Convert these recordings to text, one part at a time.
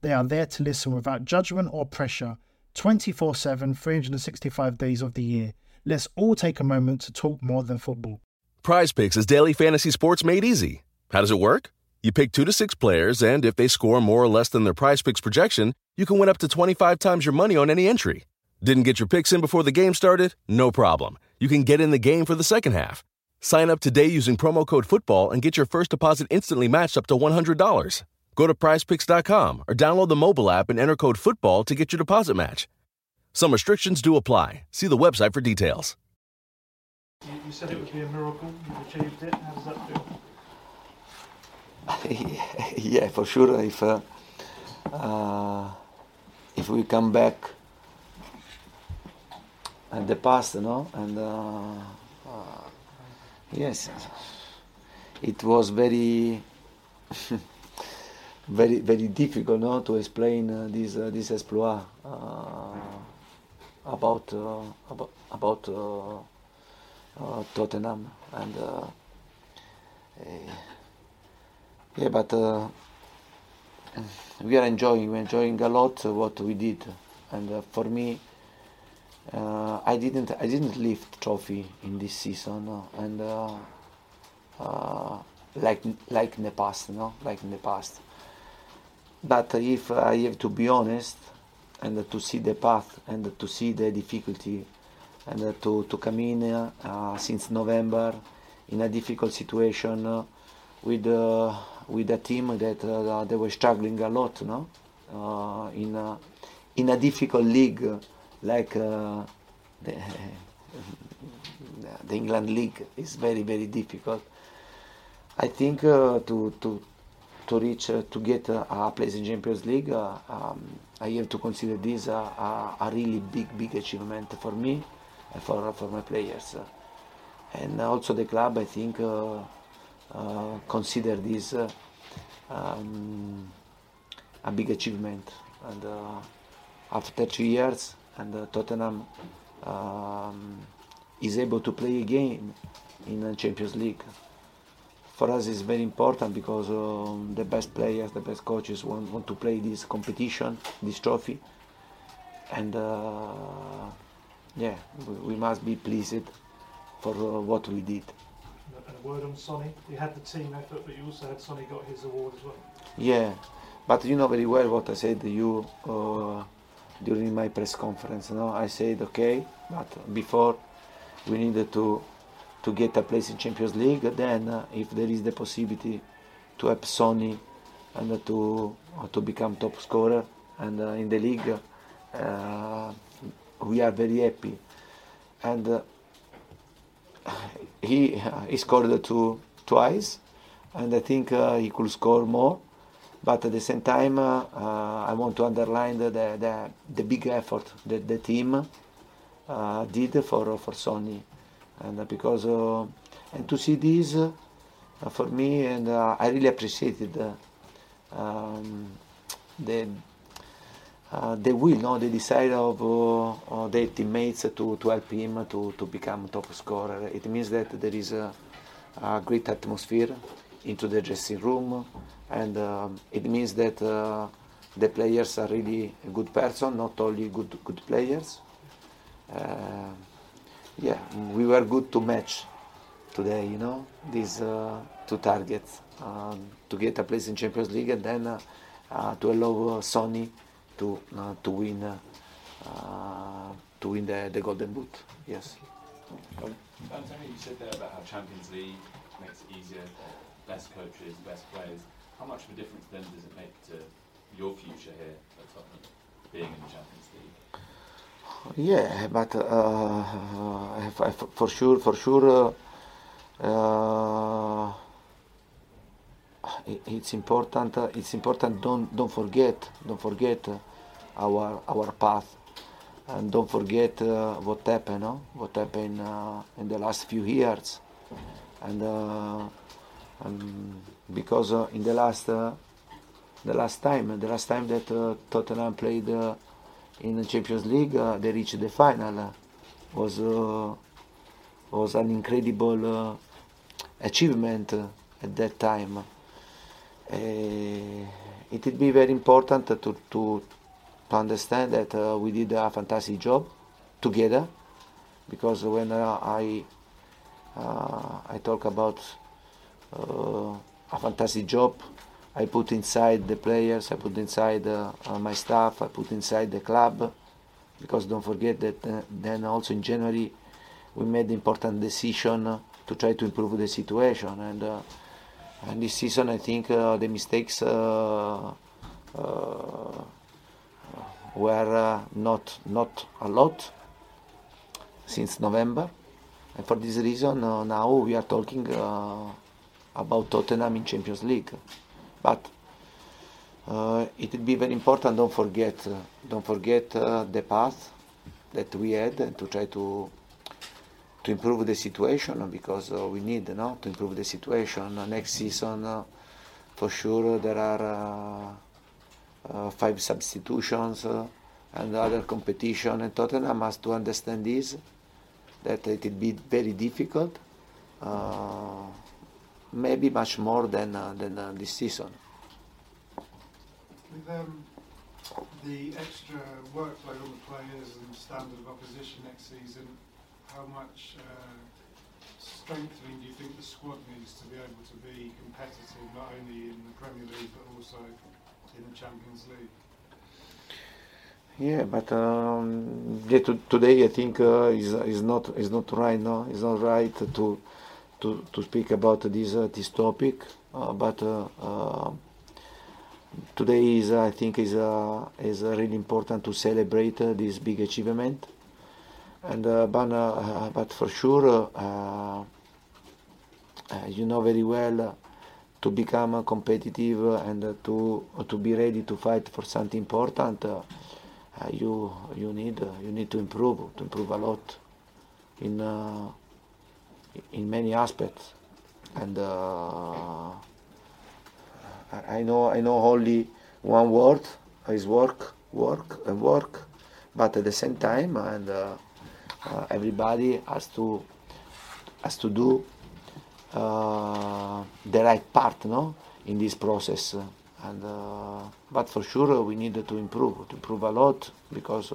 They are there to listen without judgment or pressure 24 7, 365 days of the year. Let's all take a moment to talk more than football. Prize Picks is daily fantasy sports made easy. How does it work? You pick two to six players, and if they score more or less than their prize picks projection, you can win up to 25 times your money on any entry. Didn't get your picks in before the game started? No problem. You can get in the game for the second half. Sign up today using promo code FOOTBALL and get your first deposit instantly matched up to $100. Go to prizepicks.com or download the mobile app and enter code FOOTBALL to get your deposit match. Some restrictions do apply. See the website for details. You, you said it would be a miracle. You've achieved it. How does that feel? yeah, for sure. If uh, uh, if we come back at the past, you know, and uh, uh yes, it was very very very difficult no, to explain uh, this uh, this exploit uh, about uh, about about uh, uh, Tottenham and eh, yeah, but we are enjoying we're enjoying a lot what we did, and for me. I didn't. I didn't lift trophy in this season, no? and like like in the past, no, like in the past. But if I have to be honest and to see the path and to see the difficulty and to, to come in uh, since November in a difficult situation uh, with uh, with a team that uh, they were struggling a lot, no, uh, in a, in a difficult league like uh, the, the England league is very very difficult. I think to to to reach uh, to get uh, a place in Champions League, uh, um, I have to consider this a, a, really big big achievement for me and for for my players, and also the club. I think consider this um, a big achievement. And after two years, and Tottenham um, is able to play again in the Champions League for us it's very important because um, the best players, the best coaches want, want to play this competition, this trophy, and uh, yeah, we, we, must be pleased for uh, what we did. And a word on Sonny. You had the team effort, but you also had Sonny got his award as well. Yeah, but you know very well what I said to you uh, during my press conference. No, I said okay, but before we needed to to get a place in Champions League. Then, uh, if there is the possibility to have Sonny and uh, to uh, to become top scorer and uh, in the league, uh, we are very happy. And uh, he he scored two twice, and I think he could score more. But at the same time, I want to underline the, the, the big effort that the team did for for Sonny and uh, because uh, and to see this uh, for me and I really appreciated um, the uh, the will, no, the desire of uh, their teammates to, to help him to, to become top scorer. It means that there is a, a great atmosphere into the dressing room, and um, it means that uh, the players are really a good person, not only good good players, uh, yeah, we were good to match today. You know, these uh, two targets um, to get a place in Champions League and then uh, uh, to allow Sonny to to win to win the, the Golden Boot. Yes. Um, Antonio, you said there about how Champions League makes it easier, best coaches, best players. How much of a difference then does it make to your future here at Tottenham, being in the Champions League? Yeah, but uh, for sure, for sure, uh, it's important. It's important. Don't don't forget. Don't forget our our path, and don't forget uh, what happened. No? What happened uh, in the last few years, and, uh, and because uh, in the last the last time, the last time that Tottenham played in the Champions League, uh, they reached the final. Uh, was uh, was an incredible achievement at that time. it would be very important to, to, to understand that uh, we did a fantastic job together because when uh, I uh, I talk about a fantastic job I put inside the players, I put inside uh, uh, my staff, I put inside the club, because don't forget that uh, then also in January we made important decision to try to improve the situation, and and this season I think the mistakes were not not a lot since November, and for this reason now we are talking about Tottenham in Champions League. But uh, it would be very important. Don't forget, uh, don't forget uh, the path that we had and to try to to improve the situation because uh, we need no, to improve the situation. next season, uh, for sure, there are uh, five substitutions and other competition, and Tottenham has to understand this that it will be very difficult maybe much more than uh, than uh, this season. With um, the extra workload on the players and standard of opposition next season, how much uh, strengthening do you think the squad needs to be able to be competitive, not only in the Premier League but also in the Champions League? Yeah, but um, yeah, today I think uh, is is not is not right. No, it's not right to to, to speak about this uh, this topic, uh, but uh, uh today is I think is uh, is uh, really important to celebrate this big achievement, and but, but for sure you know very well to become competitive and to to be ready to fight for something important. Uh, you you need uh, you need to improve to improve a lot in uh, in many aspects, and uh, I know I know only one word is work, work, and work, but at the same time, and uh, uh, everybody has to has to do uh, the right part, no, in this process. And uh, but for sure we need to improve, to improve a lot because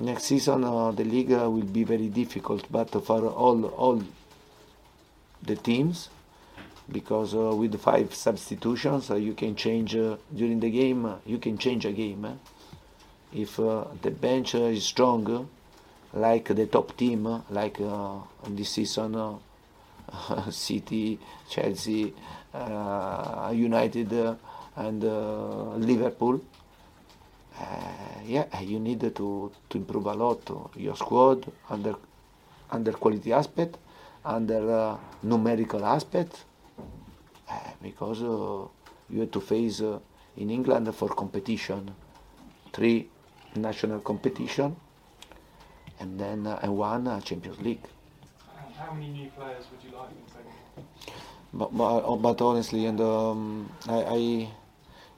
next season uh, the league uh, will be very difficult, but for all all the teams, because uh, with five substitutions uh, you can change uh, during the game. Uh, you can change a game if the bench is strong, like the top team, like this season, City, Chelsea, United, and Liverpool yeah, you need to, to improve a lot your squad under under quality aspect, under uh, numerical aspect, uh, because uh, you have to face uh, in England for competition, three national competition, and then uh, and one Champions League. How many new players would you like to take? But, but, but honestly, and um, I, I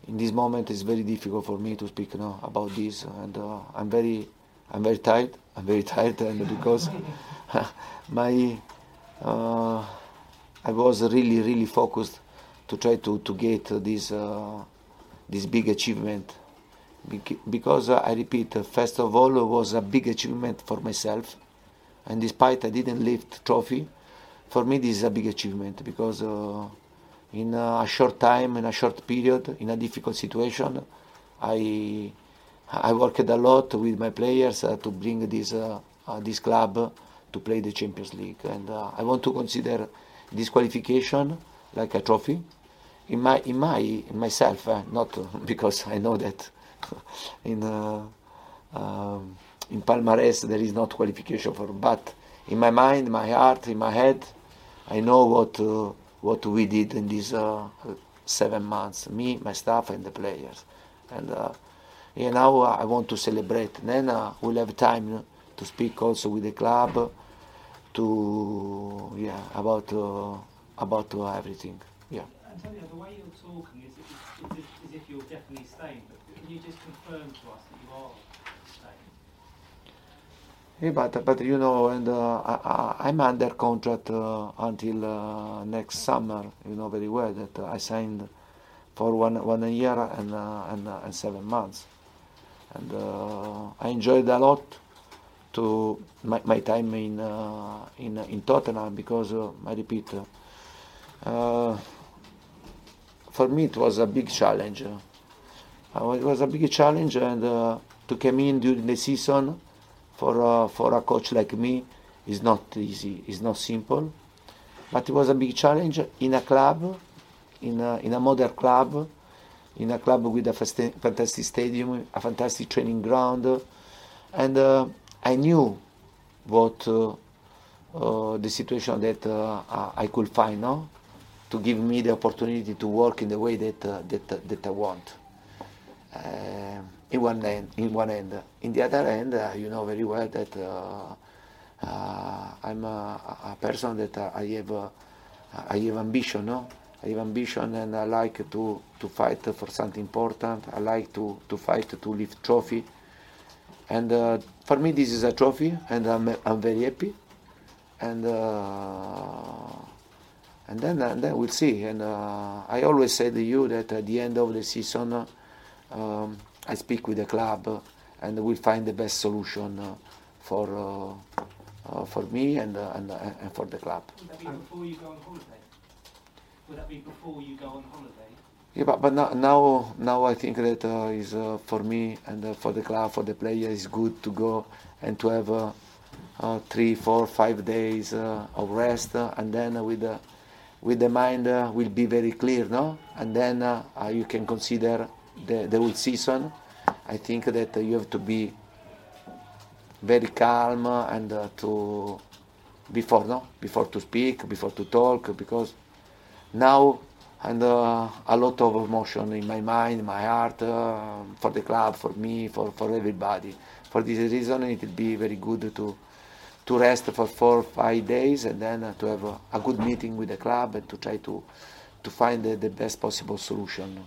in this moment it's very difficult for me to speak about this and uh, I'm very I'm very tired I'm very tired and because my uh, I was really really focused to try to, to get this uh, this big achievement. Because uh, I repeat, uh, first of all, it was a big achievement for myself, and despite I didn't lift trophy, for me this is a big achievement because uh, in a short time, in a short period, in a difficult situation, I I worked a lot with my players uh, to bring this uh, uh, this club to play the Champions League, and I want to consider this qualification like a trophy. In my in my in myself, not because I know that in uh, um, in Palmares there is not qualification for, but in my mind, my heart, in my head, I know what uh, what we did in these uh, seven months, me, my staff, and the players, and uh, yeah, now I want to celebrate. Then uh, we'll have time to speak also with the club to yeah about uh, about everything. Yeah. Antonio, the way you're talking is, is, is, is if you're definitely staying, but can you just confirm to us that you are staying? Yeah, but, but you know, and uh, I, am under contract uh, until uh, next summer. You know very well that I signed for one one year and uh, and, uh, and seven months, and uh, I enjoyed a lot to my, my time in in in Tottenham because I repeat for me it was a big challenge. It was a big challenge, and to come in during the season for uh, for a coach like me is not easy. It's not simple, but it was a big challenge in a club, in a, in a modern club, in a club with a fantastic stadium, a fantastic training ground, and uh, I knew what uh, uh, the situation that I could find. now to give me the opportunity to work in the way that uh, that, uh, that I want. Uh, in one end, in one end. In the other end, uh, you know very well that uh, uh, I'm a, a, person that I have I have ambition, no? I have ambition and I like to, to fight for something important. I like to, to fight to lift trophy. And for me, this is a trophy, and I'm, I'm very happy. And and then and then we'll see. And uh, I always say to you that at the end of the season, um, I speak with the club, and we'll find the best solution uh, for uh, uh for me and uh, and, uh, and for the club. Would that be before you go on holiday? Would that be before you go on holiday? Yeah, but, but now, now, now I think that uh, is uh, for me and uh, for the club, for the player, it's good to go and to have uh, three, four, five days of rest, and then with with the mind uh, will be very clear, no? And then uh, uh, you can consider the, the whole season. I think that you have to be very calm and uh, to before no before to speak before to talk because now and uh, a lot of emotion in my mind my heart uh, for the club for me for, for everybody for this reason it will be very good to to rest for four or five days and then uh, to have a, a, good meeting with the club and to try to, to find the, the best possible solution.